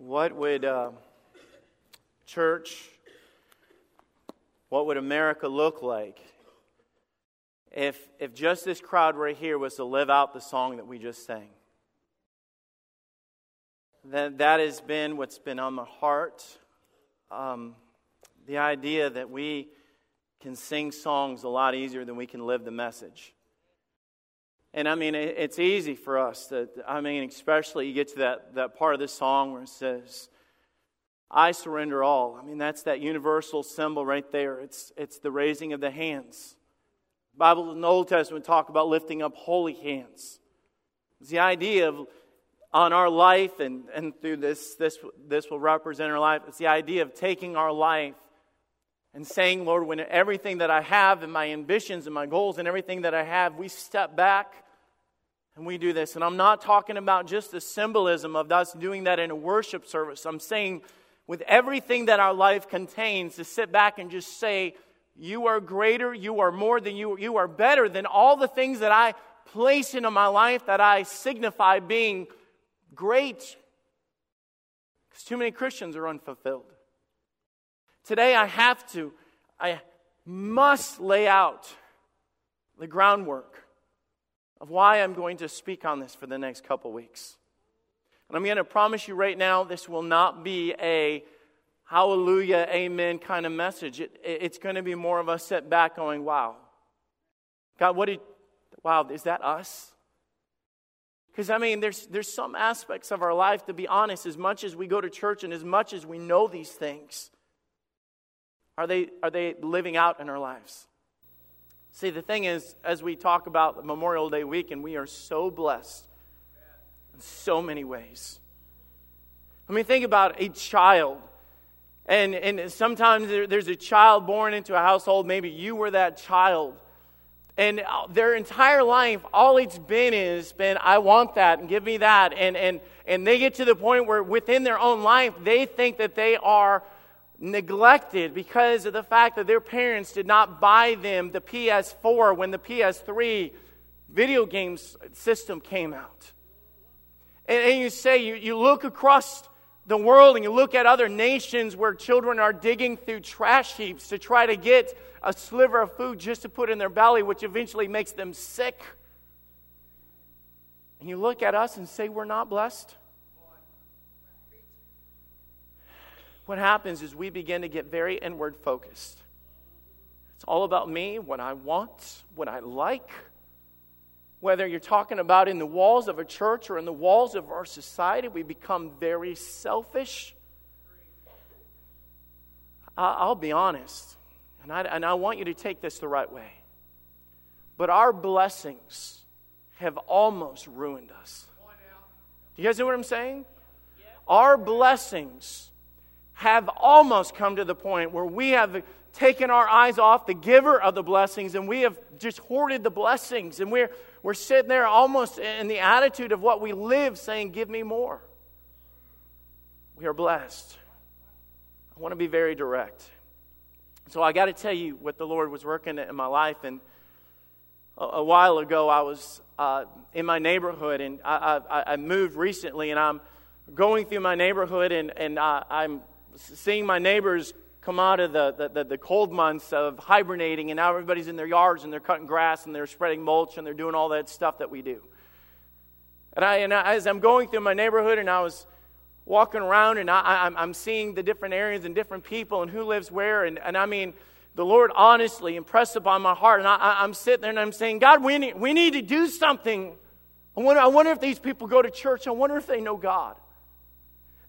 What would uh, church, what would America look like if, if just this crowd right here was to live out the song that we just sang? That, that has been what's been on my heart. Um, the idea that we can sing songs a lot easier than we can live the message. And I mean, it's easy for us to, I mean, especially you get to that, that part of the song where it says, I surrender all. I mean, that's that universal symbol right there. It's, it's the raising of the hands. The Bible in the Old Testament talk about lifting up holy hands. It's the idea of on our life, and, and through this, this, this will represent our life. It's the idea of taking our life and saying, Lord, when everything that I have and my ambitions and my goals and everything that I have, we step back and we do this. And I'm not talking about just the symbolism of us doing that in a worship service. I'm saying, with everything that our life contains, to sit back and just say, You are greater, you are more than you, you are better than all the things that I place into my life that I signify being great. Because too many Christians are unfulfilled. Today, I have to, I must lay out the groundwork of why I'm going to speak on this for the next couple weeks. And I'm going to promise you right now, this will not be a hallelujah, amen kind of message. It, it's going to be more of us sit back going, wow. God, what did, wow, is that us? Because, I mean, there's, there's some aspects of our life, to be honest, as much as we go to church and as much as we know these things, are they, are they living out in our lives? See, the thing is, as we talk about Memorial Day weekend, we are so blessed in so many ways. I mean, think about a child. And, and sometimes there's a child born into a household, maybe you were that child. And uh, their entire life, all it's been is been, I want that and give me that. And, and, and they get to the point where within their own life, they think that they are neglected because of the fact that their parents did not buy them the PS4 when the PS3 video games system came out. And, and, you say, you, you look across the world and you look at other nations where children are digging through trash heaps to try to get a sliver of food just to put in their belly, which eventually makes them sick. And you look at us and say, we're not blessed. What happens is we begin to get very inward focused. It's all about me, what I want, what I like. Whether you're talking about in the walls of a church or in the walls of our society, we become very selfish. I'll be honest, and I, and I want you to take this the right way. But our blessings have almost ruined us. Do you guys know what I'm saying? Our blessings have almost come to the point where we have taken our eyes off the giver of the blessings and we have just hoarded the blessings. And we're, we're sitting there almost in the attitude of what we live, saying, Give me more. We are blessed. I want to be very direct. So I got to tell you what the Lord was working in my life. And a, a while ago, I was uh, in my neighborhood and I, I, I, moved recently, and I'm going through my neighborhood and, and I, I'm seeing my neighbors come out of the, the, the, cold months of hibernating, and now everybody's in their yards and they're cutting grass and they're spreading mulch and they're doing all that stuff that we do. And, I, and as I'm going through my neighborhood and I was walking around and I, I'm, I'm seeing the different areas and different people and who lives where, and, and I mean, the Lord honestly impressed upon my heart, and I I, am sitting there and I'm saying, God, we need, we need to do something. I wonder, I wonder if these people go to church. I wonder if they know God.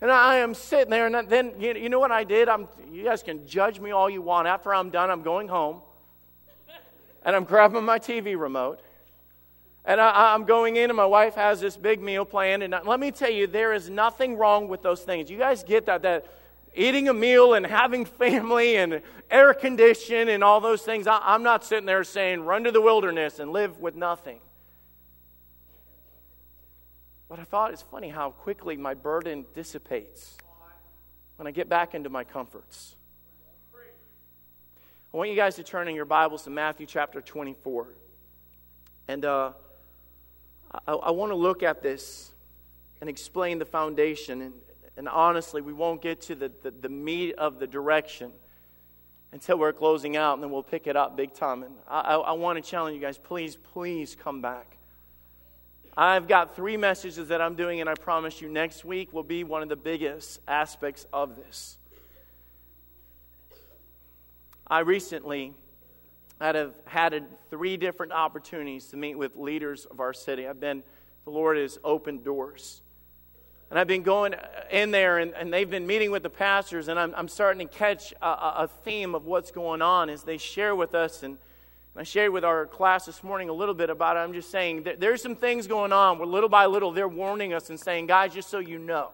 And I am sitting there, and then you know what I did? I'm, you guys can judge me all you want. After I'm done, I'm going home, and I'm grabbing my TV remote, and I, am going in, and my wife has this big meal planned. And let me tell you, there is nothing wrong with those things. You guys get that? That eating a meal and having family and air condition and all those things. I, I'm not sitting there saying, run to the wilderness and live with nothing. But I thought it's funny how quickly my burden dissipates when I get back into my comforts. I want you guys to turn in your Bibles to Matthew chapter 24. And uh, I, I want to look at this and explain the foundation. And, And honestly, we won't get to the, the, the meat of the direction until we're closing out, and then we'll pick it up big time. And I, I, I want to challenge you guys please, please come back. I've got three messages that I'm doing, and I promise you next week will be one of the biggest aspects of this. I recently had, a, had three different opportunities to meet with leaders of our city. I've been, the Lord has opened doors. And I've been going in there, and, and they've been meeting with the pastors, and I'm, I'm starting to catch a, a theme of what's going on as they share with us. And, I shared with our class this morning a little bit about it. I'm just saying there's some things going on where little by little they're warning us and saying, guys, just so you know.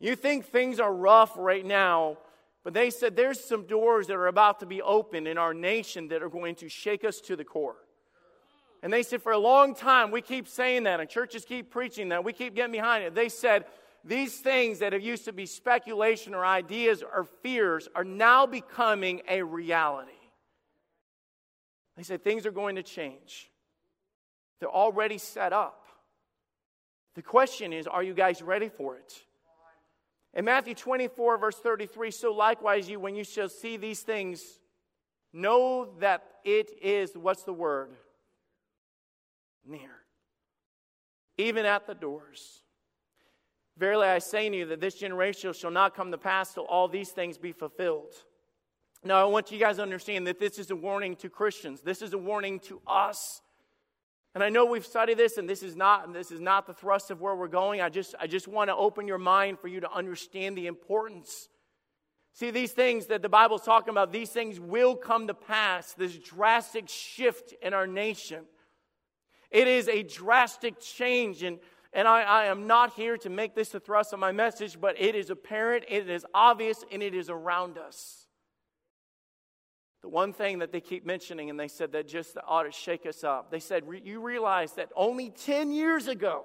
You think things are rough right now, but they said there's some doors that are about to be opened in our nation that are going to shake us to the core. And they said, for a long time, we keep saying that, and churches keep preaching that. We keep getting behind it. They said, these things that have used to be speculation or ideas or fears are now becoming a reality. They said, things are going to change. They're already set up. The question is, are you guys ready for it? In Matthew 24, verse 33, so likewise, you, when you shall see these things, know that it is, what's the word? near, even at the doors. Verily I say to you that this generation shall not come to pass till all these things be fulfilled. Now, I want you guys to understand that this is a warning to Christians. This is a warning to us. And I know we've studied this, and this is not this is not the thrust of where we're going. I just I just want to open your mind for you to understand the importance. See, these things that the Bible's talking about, these things will come to pass. This drastic shift in our nation. It is a drastic change. And, and I, I am not here to make this the thrust of my message, but it is apparent, it is obvious, and it is around us. The one thing that they keep mentioning, and they said that just ought to shake us up. They said, You realize that only 10 years ago,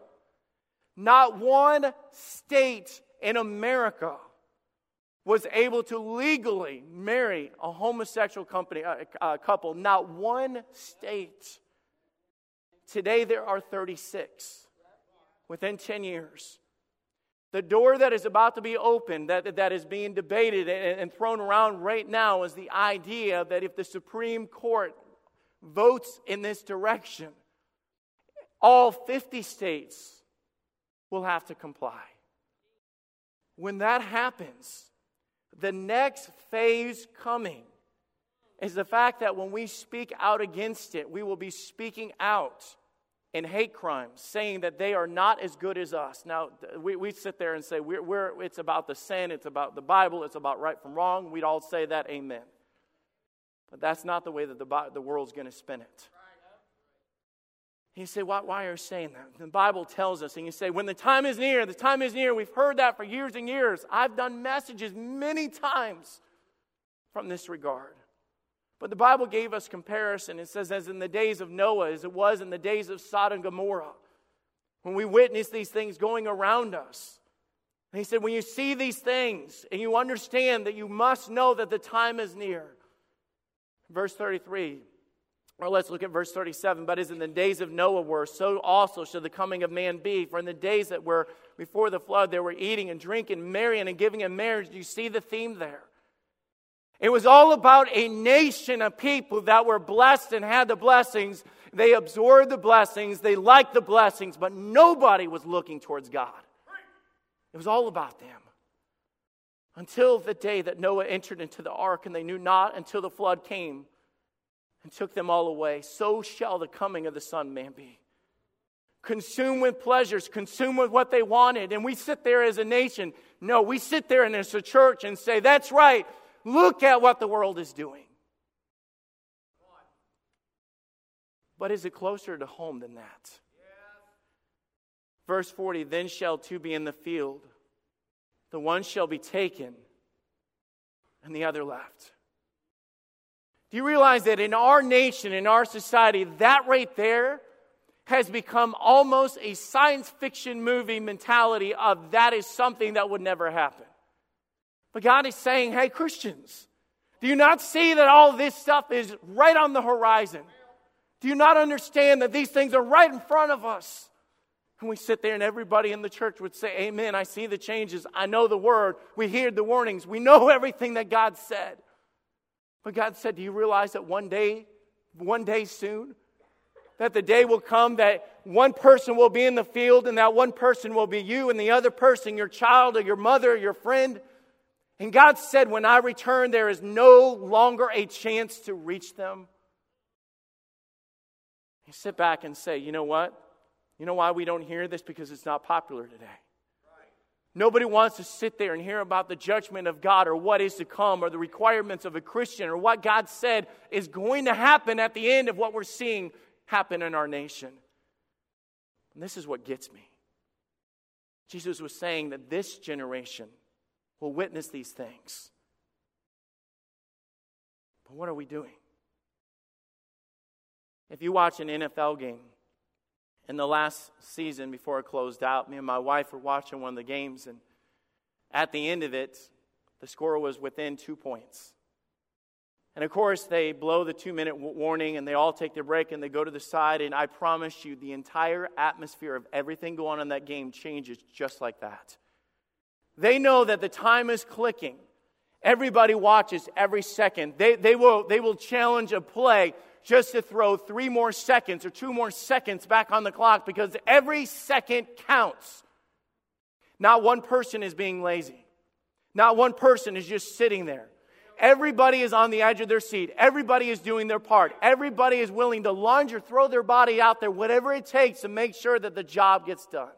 not one state in America was able to legally marry a homosexual company, a, a couple. Not one state. Today there are 36 within 10 years. The door that is about to be opened, that, that is being debated and, and thrown around right now, is the idea that if the Supreme Court votes in this direction, all 50 states will have to comply. When that happens, the next phase coming is the fact that when we speak out against it, we will be speaking out in hate crimes, saying that they are not as good as us. Now, we, we sit there and say, we're, we're, it's about the sin, it's about the Bible, it's about right from wrong. We'd all say that, amen. But that's not the way that the, the world's going to spin it. You say, why, why are you saying that? The Bible tells us, and you say, when the time is near, the time is near. We've heard that for years and years. I've done messages many times from this regard. But the Bible gave us comparison. It says, as in the days of Noah, as it was in the days of Sodom and Gomorrah, when we witness these things going around us. And he said, when you see these things and you understand that you must know that the time is near. Verse 33, or let's look at verse 37. But as in the days of Noah were, so also shall the coming of man be. For in the days that were before the flood, they were eating and drinking, marrying and giving in marriage. Do you see the theme there? It was all about a nation of people that were blessed and had the blessings. They absorbed the blessings, they liked the blessings, but nobody was looking towards God. It was all about them. Until the day that Noah entered into the ark, and they knew not until the flood came and took them all away. So shall the coming of the Son man be. Consumed with pleasures, consumed with what they wanted. And we sit there as a nation. No, we sit there and as a church and say, that's right. Look at what the world is doing. But is it closer to home than that? Verse 40 Then shall two be in the field, the one shall be taken, and the other left. Do you realize that in our nation, in our society, that right there has become almost a science fiction movie mentality of that is something that would never happen? But God is saying, hey, Christians, do you not see that all this stuff is right on the horizon? Do you not understand that these things are right in front of us? And we sit there, and everybody in the church would say, Amen. I see the changes. I know the word. We hear the warnings. We know everything that God said. But God said, Do you realize that one day, one day soon, that the day will come that one person will be in the field and that one person will be you and the other person your child or your mother or your friend? And God said, When I return, there is no longer a chance to reach them. You sit back and say, You know what? You know why we don't hear this? Because it's not popular today. Nobody wants to sit there and hear about the judgment of God or what is to come or the requirements of a Christian or what God said is going to happen at the end of what we're seeing happen in our nation. And this is what gets me. Jesus was saying that this generation will witness these things. But what are we doing? If you watch an NFL game, in the last season before it closed out, me and my wife were watching one of the games, and at the end of it, the score was within two points. And of course, they blow the two minute warning and they all take their break and they go to the side. And I promise you, the entire atmosphere of everything going on in that game changes just like that. They know that the time is clicking. Everybody watches every second. They, they, will, they will challenge a play just to throw three more seconds or two more seconds back on the clock because every second counts. Not one person is being lazy. Not one person is just sitting there. Everybody is on the edge of their seat. Everybody is doing their part. Everybody is willing to lunge or throw their body out there, whatever it takes to make sure that the job gets done.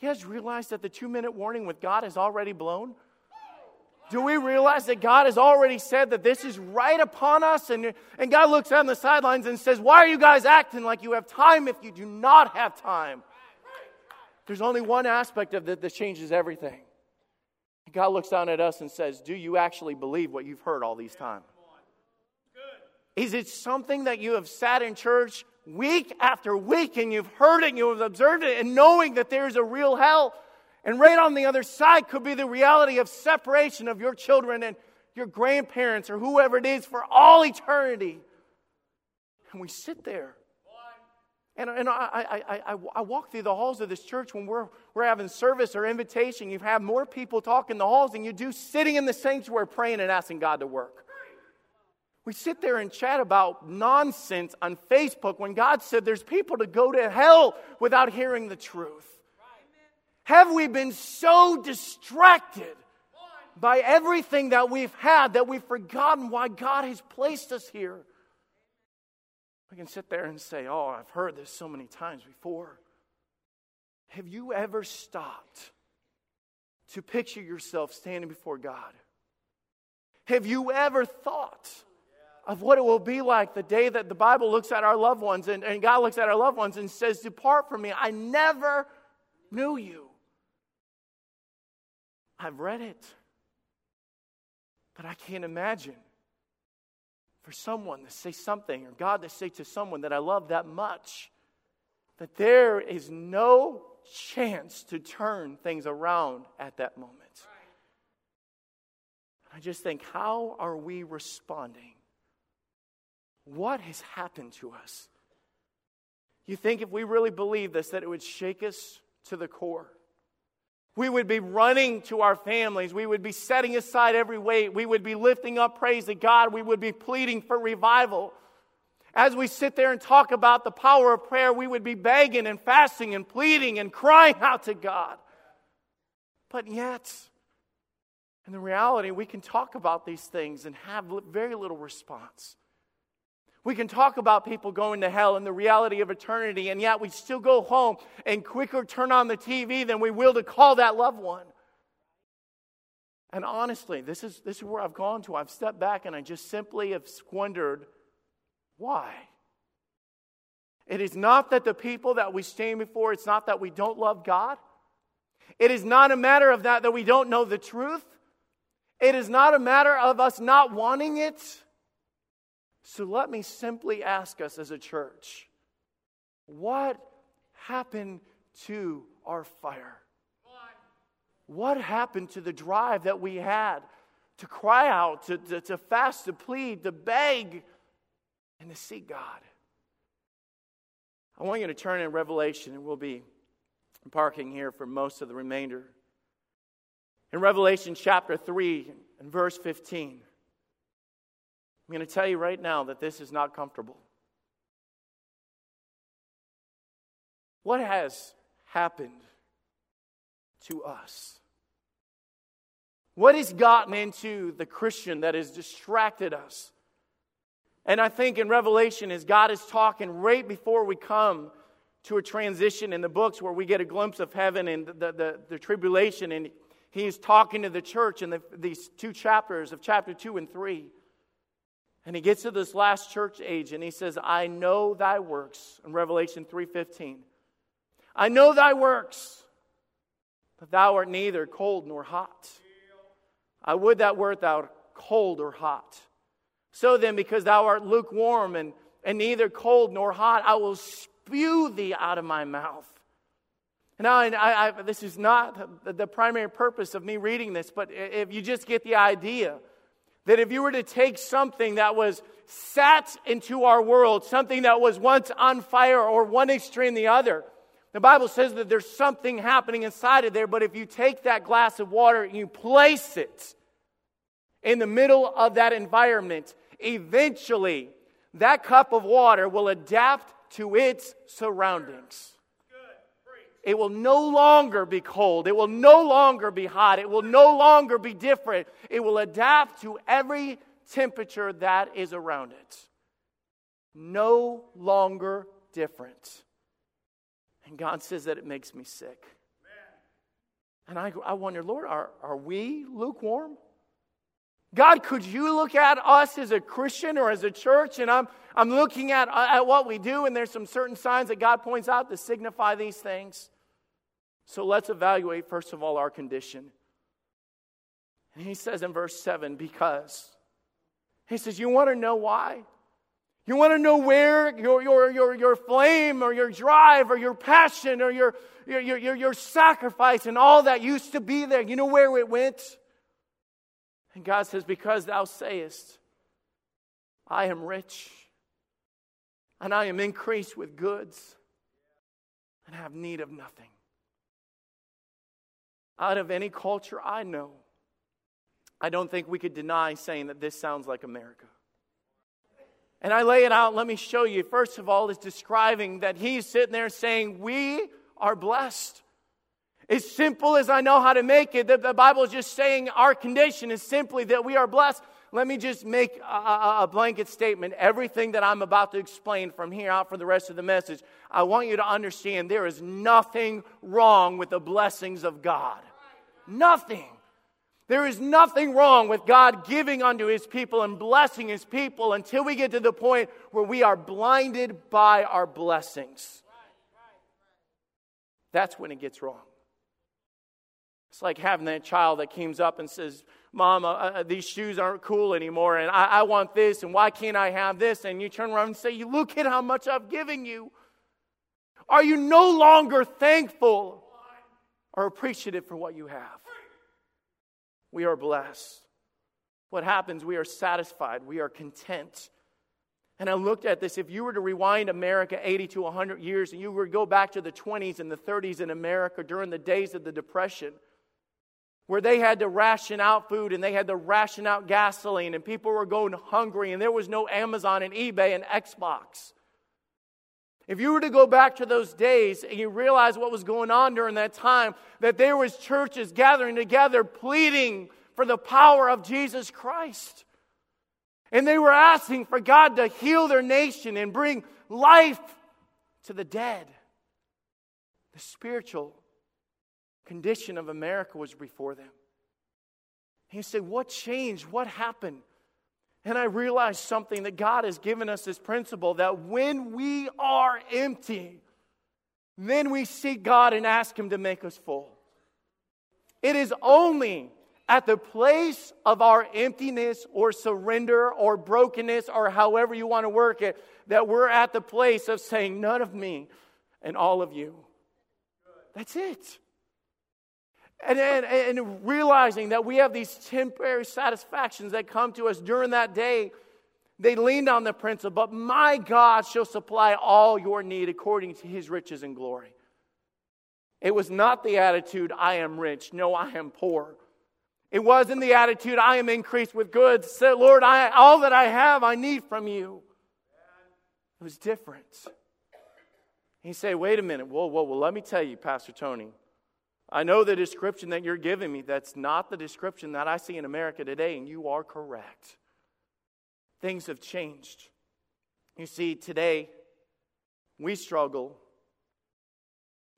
You guys realize that the two minute warning with God is already blown? Do we realize that God has already said that this is right upon us? And, and God looks on the sidelines and says, Why are you guys acting like you have time if you do not have time? There's only one aspect of it that changes everything. God looks down at us and says, Do you actually believe what you've heard all these times? Is it something that you have sat in church week after week and you've heard it you've observed it and knowing that there's a real hell? And right on the other side could be the reality of separation of your children and your grandparents or whoever it is for all eternity. And we sit there and, and I, I, I, I, walk through the halls of this church when we're, we're having service or invitation. You have more people talk in the halls than you do sitting in the sanctuary praying and asking God to work. We sit there and chat about nonsense on Facebook when God said there's people to go to hell without hearing the truth. Have we been so distracted by everything that we've had that we've forgotten why God has placed us here? We can sit there and say, Oh, I've heard this so many times before. Have you ever stopped to picture yourself standing before God? Have you ever thought of what it will be like the day that the Bible looks at our loved ones and, and God looks at our loved ones and says, Depart from me, I never knew you? I've read it, but I can't imagine for someone to say something, or God to say to someone that I love that much, that there is no chance to turn things around at that moment. I just think, how are we responding? What has happened to us? You think if we really believe this, that it would shake us to the core? We would be running to our families. We would be setting aside every weight. We would be lifting up praise to God. We would be pleading for revival. As we sit there and talk about the power of prayer, we would be begging and fasting and pleading and crying out to God. But yet, in the reality, we can talk about these things and have very little response. We can talk about people going to hell and the reality of eternity, and yet we still go home and quicker turn on the TV than we will to call that loved one. And honestly, this is, this is where I've gone to. I've stepped back and I just simply have squandered why. It is not that the people that we stand before, it's not that we don't love God. It is not a matter of that that we don't know the truth. It is not a matter of us not wanting it. So let me simply ask us as a church what happened to our fire? What happened to the drive that we had to cry out, to, to, to fast, to plead, to beg, and to seek God? I want you to turn in Revelation, and we'll be parking here for most of the remainder. In Revelation chapter 3 and verse 15, I'm going to tell you right now that this is not comfortable. What has happened to us? What has gotten into the Christian that has distracted us? And I think in Revelation, as God is talking right before we come to a transition in the books where we get a glimpse of heaven and the, the, the tribulation, and he's talking to the church in the, these two chapters of chapter 2 and 3. And he gets to this last church age and he says, I know thy works in Revelation 3:15. I know thy works, but thou art neither cold nor hot. I would that wert thou cold or hot. So then, because thou art lukewarm and, and neither cold nor hot, I will spew thee out of my mouth. And I, I, this is not the primary purpose of me reading this, but if you just get the idea that if you were to take something that was sat into our world, something that was once on fire or one extreme the other, the Bible says that there's something happening inside of there, but if you take that glass of water and you place it in the middle of that environment, eventually that cup of water will adapt to its surroundings. It will no longer be cold. It will no longer be hot. It will no longer be different. It will adapt to every temperature that is around it. No longer different. And God says that it makes me sick. And I, I wonder, Lord, are, are we lukewarm? God, could you look at us as a Christian or as a church? And I'm, I'm looking at, at what we do, and there's some certain signs that God points out to signify these things. So let's evaluate, first of all, our condition. And he says in verse 7, because. He says, You want to know why? You want to know where your, your, your, your flame or your drive or your passion or your, your, your, your sacrifice and all that used to be there, you know where it went? And God says, Because thou sayest, I am rich and I am increased with goods and have need of nothing. Out of any culture I know, I don't think we could deny saying that this sounds like America. And I lay it out. Let me show you. First of all, is describing that he's sitting there saying, We are blessed. As simple as I know how to make it, the, the Bible is just saying our condition is simply that we are blessed. Let me just make a, a, blanket statement. Everything that I'm about to explain from here out for the rest of the message, I want you to understand there is nothing wrong with the blessings of God. Nothing. There is nothing wrong with God giving unto his people and blessing his people until we get to the point where we are blinded by our blessings. That's when it gets wrong. It's like having that child that comes up and says, Mama, uh, uh, these shoes aren't cool anymore, and I, I want this, and why can't I have this? And you turn around and say, Look at how much I've given you. Are you no longer thankful or appreciative for what you have? we are blessed. What happens? We are satisfied, we are content. And I looked at this. If you were to rewind America 80 to 100 years and you were to go back to the 20s and the 30s in America during the days of the Depression, where they had to ration out food and they had to ration out gasoline and people were going hungry and there was no Amazon and eBay and Xbox. If you were to go back to those days and you realize what was going on during that time, that there was churches gathering together pleading for the power of Jesus Christ. And they were asking for God to heal their nation and bring life to the dead. The spiritual condition of America was before them. And you say, What changed? What happened? And I realized something that God has given us this principle that when we are empty, then we seek God and ask Him to make us full. It is only at the place of our emptiness or surrender or brokenness or however you want to work it that we're at the place of saying, None of me and all of you. That's it. And, and, and realizing that we have these temporary satisfactions that come to us during that day, they leaned on the principle, but my God shall supply all your need according to his riches and glory. It was not the attitude, I am rich. No, I am poor. It wasn't the attitude, I am increased with goods. Said, Lord, I, all that I have, I need from you. It was different. He say, wait a minute. Whoa, whoa, well, let me tell you, Pastor Tony. I know the description that you're giving me, that's not the description that I see in America today, and you are correct. Things have changed. You see, today, we struggle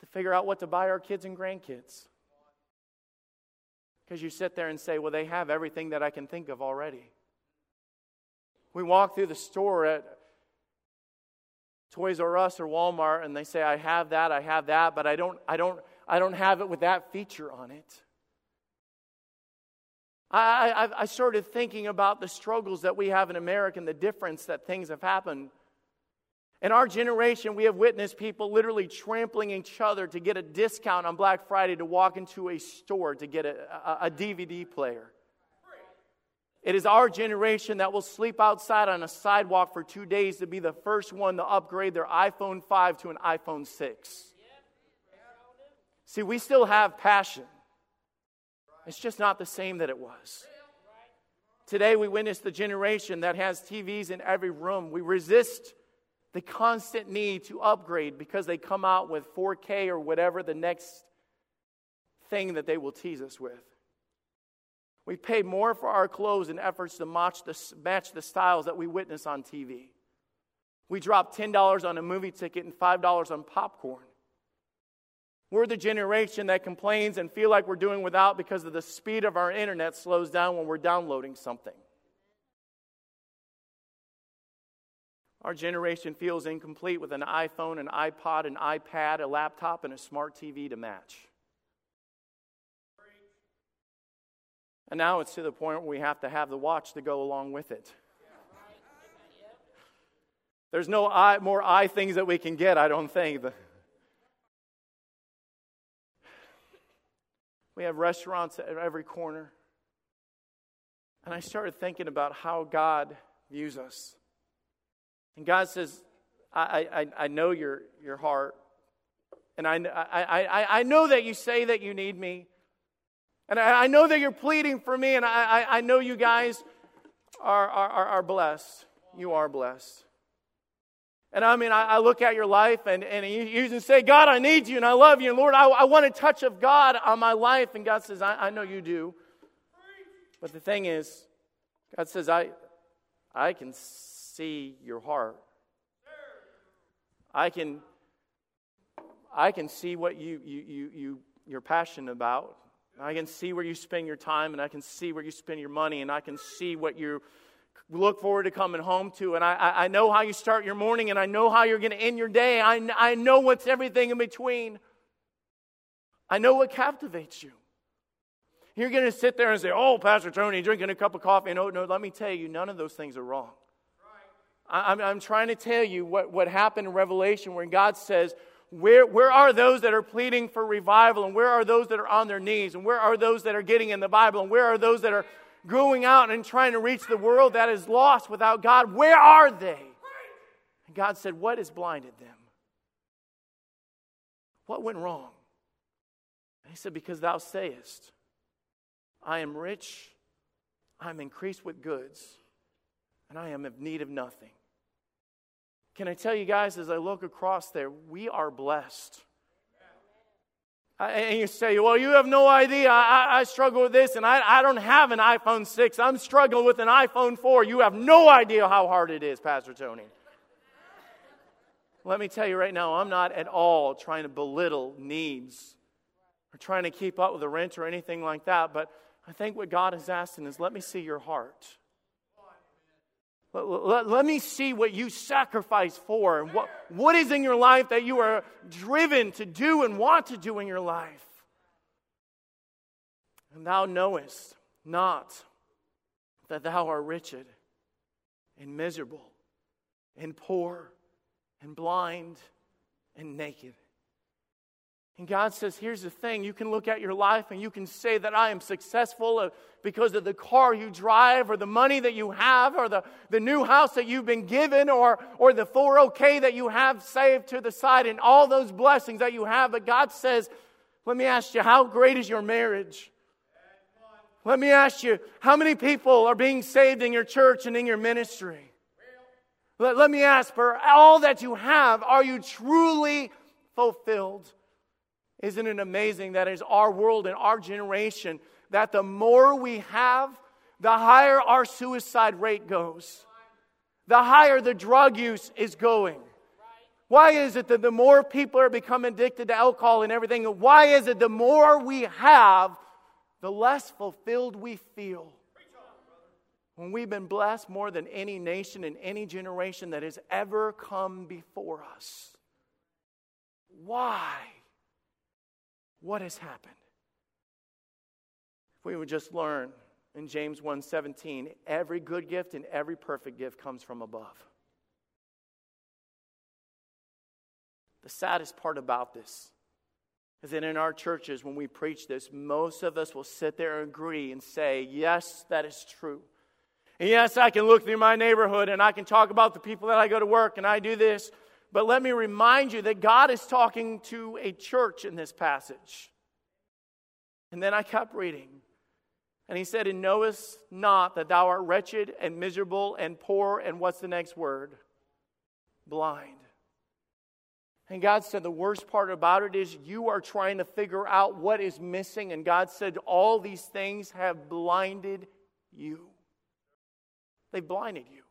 to figure out what to buy our kids and grandkids. Because you sit there and say, well, they have everything that I can think of already. We walk through the store at Toys R Us or Walmart and they say, I have that, I have that, but I don't, I don't, I don't have it with that feature on it. I, I, I started thinking about the struggles that we have in America and the difference that things have happened. In our generation, we have witnessed people literally trampling each other to get a discount on Black Friday to walk into a store to get a, a, a DVD player. It is our generation that will sleep outside on a sidewalk for two days to be the first one to upgrade their iPhone 5 to an iPhone 6. See, we still have passion. It's just not the same that it was. Today, we witness the generation that has TVs in every room. We resist the constant need to upgrade because they come out with 4K or whatever the next thing that they will tease us with. We pay more for our clothes in efforts to match the, match the styles that we witness on TV. We drop $10 on a movie ticket and $5 on popcorn. We're the generation that complains and feel like we're doing without because of the speed of our internet slows down when we're downloading something. Our generation feels incomplete with an iPhone, an iPod, an iPad, a laptop, and a smart TV to match. And now it's to the point where we have to have the watch to go along with it. There's no eye, more eye things that we can get, I don't think. We have restaurants at every corner. And I started thinking about how God views us. And God says, I, I, I know your, your heart. And I, I, I, I know that you say that you need me. And I, I know that you're pleading for me. And I, I, I know you guys are, are, are blessed. You are blessed. And I mean, I, I, look at your life and, and you, you say, God, I need you and I love you. And Lord, I, I want a touch of God on my life. And God says, I, I know you do. But the thing is, God says, I, I can see your heart. I can, I can see what you, you, you, you, you're passionate about. I can see where you spend your time and I can see where you spend your money and I can see what you look forward to coming home to. And I, I know how you start your morning and I know how you're going to end your day. I, I know what's everything in between. I know what captivates you. You're going to sit there and say, Oh, Pastor Tony, drinking a cup of coffee. No, no, let me tell you, none of those things are wrong. I'm, I'm trying to tell you what, what happened in Revelation when God says, where, where are those that are pleading for revival? And where are those that are on their knees? And where are those that are getting in the Bible? And where are those that are going out and trying to reach the world that is lost without God? Where are they? And God said, What has blinded them? What went wrong? And he said, Because thou sayest, I am rich, I am increased with goods, and I am of need of nothing. Can I tell you guys, as I look across there, we are blessed. And you say, well, you have no idea. I, I, struggle with this, and I, I don't have an iPhone 6. I'm struggling with an iPhone 4. You have no idea how hard it is, Pastor Tony. Let me tell you right now, I'm not at all trying to belittle needs or trying to keep up with the rent or anything like that, but I think what God is asking is let me see your heart. Let, let, me see what you sacrifice for and what, what is in your life that you are driven to do and want to do in your life. And thou knowest not that thou art wretched and miserable and poor and blind and naked. And God says, here's the thing you can look at your life and you can say that I am successful uh, because of the car you drive or the money that you have or the, the new house that you've been given or, or the 401k that you have saved to the side and all those blessings that you have. But God says, Let me ask you, how great is your marriage? Let me ask you, how many people are being saved in your church and in your ministry? Let, let me ask, for all that you have, are you truly fulfilled? Isn't it amazing that is our world and our generation that the more we have, the higher our suicide rate goes, the higher the drug use is going. Why is it that the more people are becoming addicted to alcohol and everything, why is it the more we have, the less fulfilled we feel? When we've been blessed more than any nation in any generation that has ever come before us. Why? What has happened? If we would just learn in James 1:17, every good gift and every perfect gift comes from above. The saddest part about this is that in our churches, when we preach this, most of us will sit there and agree and say, Yes, that is true. And yes, I can look through my neighborhood and I can talk about the people that I go to work and I do this. But let me remind you that God is talking to a church in this passage. And then I kept reading. And he said, And knowest not that thou art wretched and miserable and poor, and what's the next word? Blind. And God said, The worst part about it is you are trying to figure out what is missing. And God said, All these things have blinded you. They've blinded you.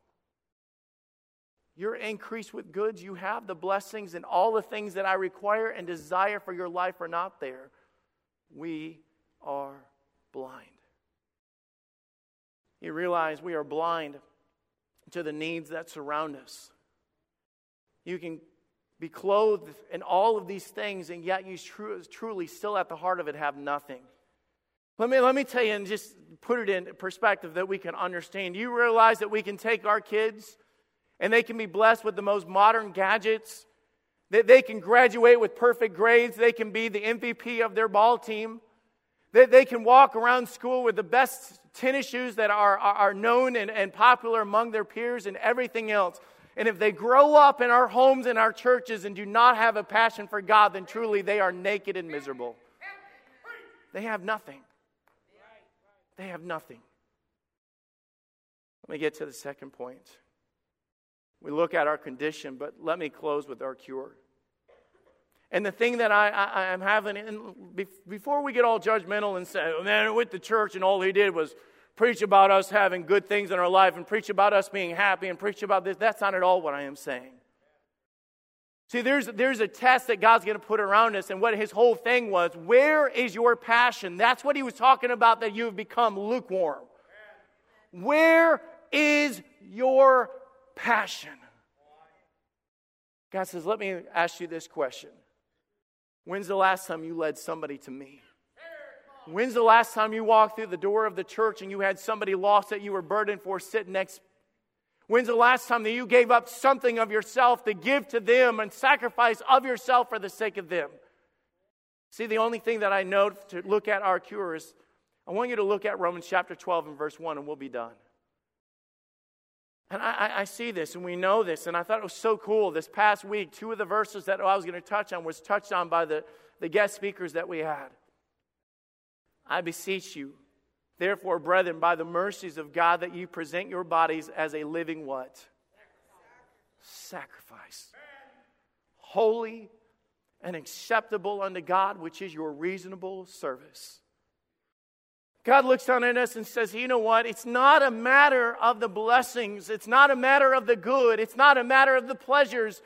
You're increased with goods. You have the blessings, and all the things that I require and desire for your life are not there. We are blind. You realize we are blind to the needs that surround us. You can be clothed in all of these things, and yet you truly, still at the heart of it, have nothing. Let me, let me tell you and just put it in perspective that we can understand. You realize that we can take our kids and they can be blessed with the most modern gadgets, that they can graduate with perfect grades, they can be the MVP of their ball team, that they can walk around school with the best tennis shoes that are, are, are known and, and popular among their peers and everything else. And if they grow up in our homes and our churches and do not have a passion for God, then truly they are naked and miserable. They have nothing. They have nothing. Let me get to the second point. We look at our condition, but let me close with our cure. And the thing that I, I, am having, and before we get all judgmental and say, oh, man, with the church and all he did was preach about us having good things in our life and preach about us being happy and preach about this. That's not at all what I am saying. See, there's, there's a test that God's going to put around us, and what his whole thing was where is your passion? That's what he was talking about, that you've become lukewarm. Where is your passion? God says, Let me ask you this question When's the last time you led somebody to me? When's the last time you walked through the door of the church and you had somebody lost that you were burdened for sitting next? When's the last time that you gave up something of yourself to give to them and sacrifice of yourself for the sake of them? See, the only thing that I know to look at our cure is I want you to look at Romans chapter 12 and verse 1, and we'll be done. And I, I, see this, and we know this, and I thought it was so cool. This past week, two of the verses that I was going to touch on was touched on by the, the guest speakers that we had. I beseech you, therefore, brethren, by the mercies of God, that you present your bodies as a living what? Sacrifice. Holy and acceptable unto God, which is your reasonable service. God looks down at us and says, You know what? It's not a matter of the blessings. It's not a matter of the good. It's not a matter of the pleasures.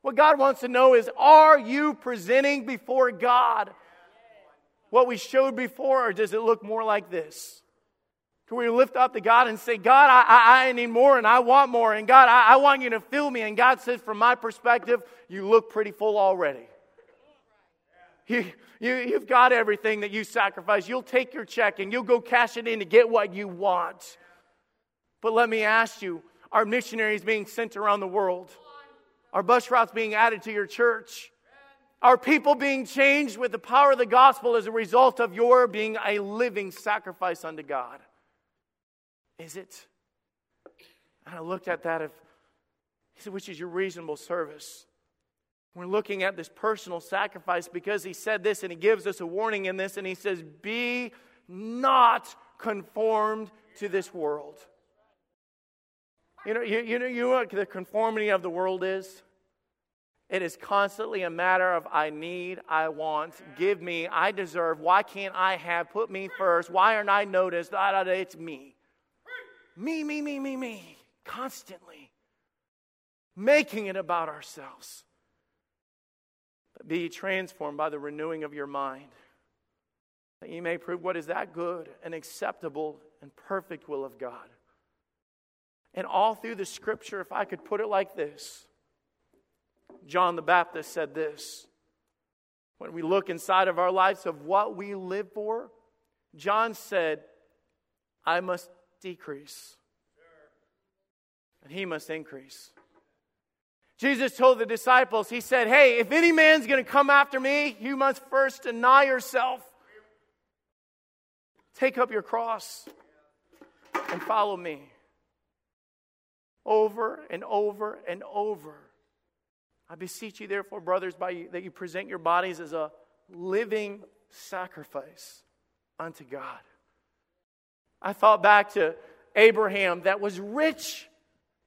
What God wants to know is, Are you presenting before God what we showed before, or does it look more like this? Can we lift up to God and say, God, I, I, I need more and I want more, and God, I, I want you to fill me? And God says, from my perspective, you look pretty full already. You, you, you've got everything that you sacrifice. You'll take your check and you'll go cash it in to get what you want. But let me ask you our missionaries being sent around the world, our bus routes being added to your church, are people being changed with the power of the gospel as a result of your being a living sacrifice unto God? Is it? And I looked at that. If, he said, which is your reasonable service? We're looking at this personal sacrifice because he said this and he gives us a warning in this and he says, Be not conformed to this world. You know, you, you, know, you know what the conformity of the world is? It is constantly a matter of I need, I want, give me, I deserve, why can't I have, put me first, why aren't I noticed? It's me. Me, me, me, me, me. Constantly. Making it about ourselves. Be transformed by the renewing of your mind, that you may prove what is that good and acceptable and perfect will of God. And all through the scripture, if I could put it like this, John the Baptist said this. When we look inside of our lives of what we live for, John said, I must decrease, and he must increase. Jesus told the disciples, He said, Hey, if any man's going to come after me, you must first deny yourself, take up your cross, and follow me. Over and over and over. I beseech you, therefore, brothers, by you, that you present your bodies as a living sacrifice unto God. I thought back to Abraham that was rich.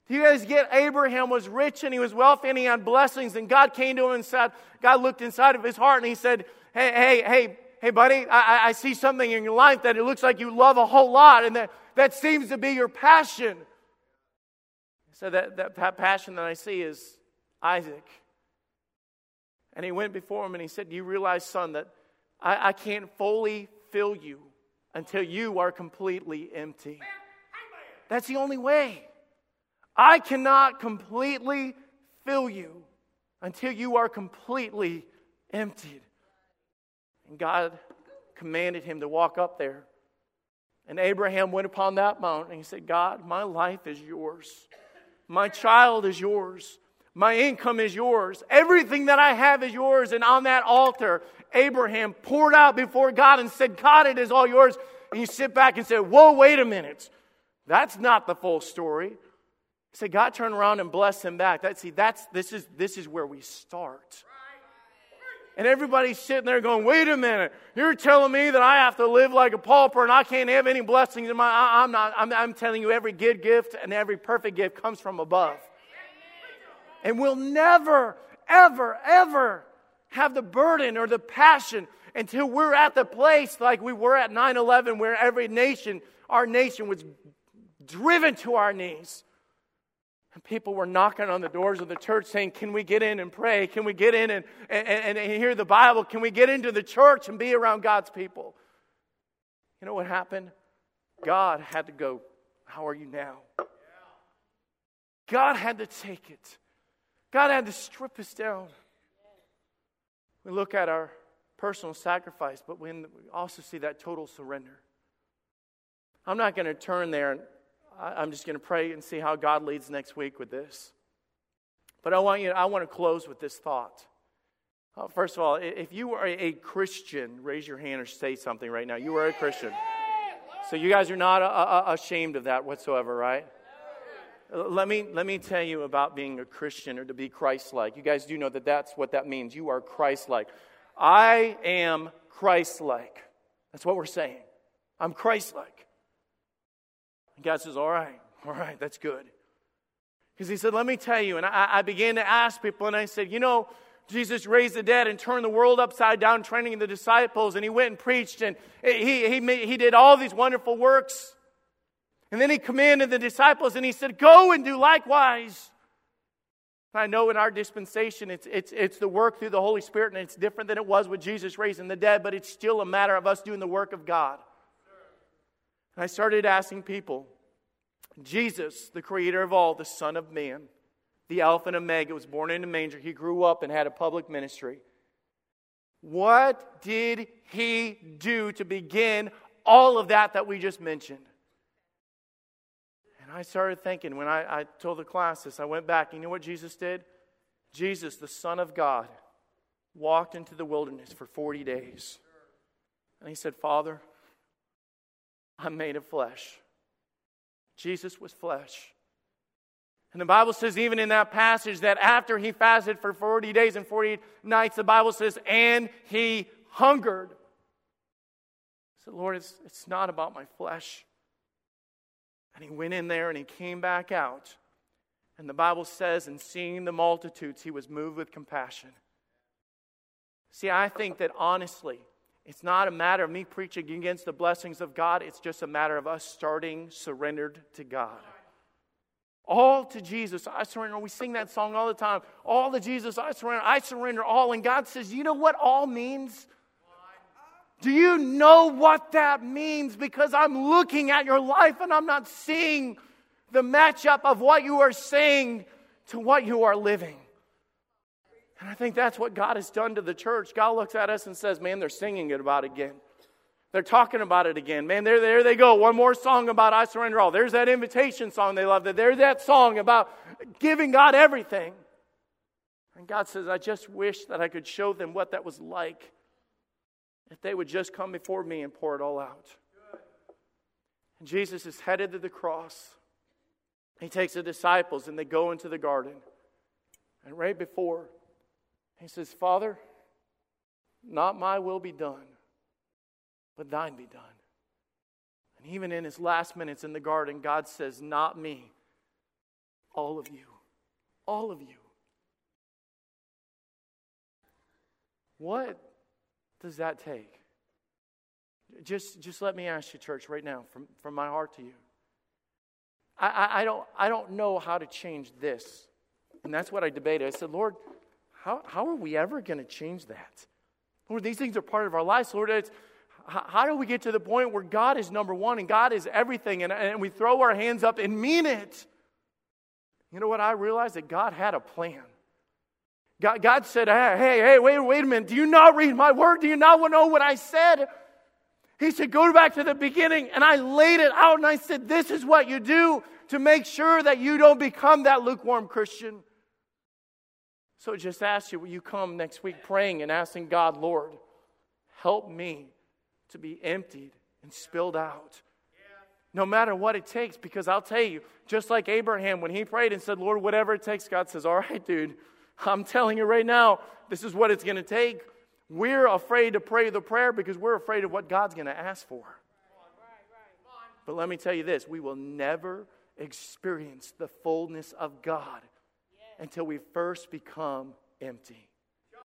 Do you guys get Abraham was rich and he was wealthy and he had blessings, and God came to him and said, God looked inside of his heart and he said, Hey, hey, hey, hey, buddy, I, I see something in your life that it looks like you love a whole lot, and that, that seems to be your passion. So that, that passion that I see is Isaac. And he went before him and he said, Do you realize, son, that I, I can't fully fill you until you are completely empty? That's the only way. I cannot completely fill you until you are completely emptied. And God commanded him to walk up there. And Abraham went upon that mountain and he said, God, my life is yours. My child is yours. My income is yours. Everything that I have is yours. And on that altar, Abraham poured out before God and said, God, it is all yours. And you sit back and say, Whoa, wait a minute. That's not the full story. Say, God turned around and blessed him back. That, see, that's, this, is, this is where we start. And everybody's sitting there going, wait a minute, you're telling me that I have to live like a pauper and I can't have any blessings in my I, I'm not I'm, I'm telling you every good gift and every perfect gift comes from above. And we'll never, ever, ever have the burden or the passion until we're at the place like we were at 9 11, where every nation, our nation, was driven to our knees. And people were knocking on the doors of the church saying, Can we get in and pray? Can we get in and, and, and, and hear the Bible? Can we get into the church and be around God's people? You know what happened? God had to go, How are you now? God had to take it. God had to strip us down. We look at our personal sacrifice, but we also see that total surrender. I'm not going to turn there I'm just going to pray and see how God leads next week with this. But I want you. I want to close with this thought. Uh, first of all, if you are a Christian, raise your hand or say something right now. You are a Christian. So you guys are not a, a, ashamed of that whatsoever, right? Let me, let me tell you about being a Christian or to be Christ like. You guys do know that that's what that means. You are Christ like. I am Christ like. That's what we're saying. I'm Christ like. And God says, All right, all right, that's good. Because he said, Let me tell you. And I, I, began to ask people, and I said, You know, Jesus raised the dead and turned the world upside down, training the disciples, and he went and preached, and he, he, made, he did all these wonderful works. And then he commanded the disciples, and he said, Go and do likewise. I know in our dispensation, it's, it's, it's the work through the Holy Spirit, and it's different than it was with Jesus raising the dead, but it's still a matter of us doing the work of God. And I started asking people Jesus, the creator of all, the Son of Man, the Alpha and Omega, was born in a manger. He grew up and had a public ministry. What did he do to begin all of that that we just mentioned? And I started thinking when I, I told the class this, I went back. You know what Jesus did? Jesus, the Son of God, walked into the wilderness for 40 days. And he said, Father, I'm made of flesh. Jesus was flesh. And the Bible says, even in that passage, that after he fasted for 40 days and 40 nights, the Bible says, and he hungered. I said, Lord, it's, it's not about my flesh. And he went in there and he came back out. And the Bible says, in seeing the multitudes, he was moved with compassion. See, I think that honestly, it's not a matter of me preaching against the blessings of God, it's just a matter of us starting surrendered to God. All to Jesus, I surrender. We sing that song all the time. All to Jesus, I surrender. I surrender all. And God says, You know what all means? Do you know what that means? Because I'm looking at your life and I'm not seeing the matchup of what you are saying to what you are living. And I think that's what God has done to the church. God looks at us and says, Man, they're singing it about again. They're talking about it again. Man, there, there they go. One more song about I surrender all. There's that invitation song they love. There's that song about giving God everything. And God says, I just wish that I could show them what that was like if they would just come before me and pour it all out. And Jesus is headed to the cross. He takes the disciples and they go into the garden. And right before, he says, Father, not my will be done, but thine be done. And even in his last minutes in the garden, God says, Not me, all of you. All of you. What does that take? Just, just let me ask you, church, right now, from, from my heart to you. I, I, I, don't, I don't know how to change this. And that's what I debated. I said, Lord, how, how are we ever going to change that? Lord, these things are part of our lives. Lord, it's, how do we get to the point where God is number one and God is everything and, and we throw our hands up and mean it? You know what? I realized that God had a plan. God, God said, hey, hey, hey, wait, wait a minute. Do you not read my word? Do you not know what I said? He said, Go back to the beginning. And I laid it out and I said, This is what you do to make sure that you don't become that lukewarm Christian. So just ask you, will you come next week praying and asking God, Lord, help me to be emptied and spilled out? No matter what it takes, because I'll tell you, just like Abraham, when he prayed and said, Lord, whatever it takes, God says, All right, dude, I'm telling you right now, this is what it's going to take. We're afraid to pray the prayer because we're afraid of what God's going to ask for. But let me tell you this we will never experience the fullness of God until we first become empty.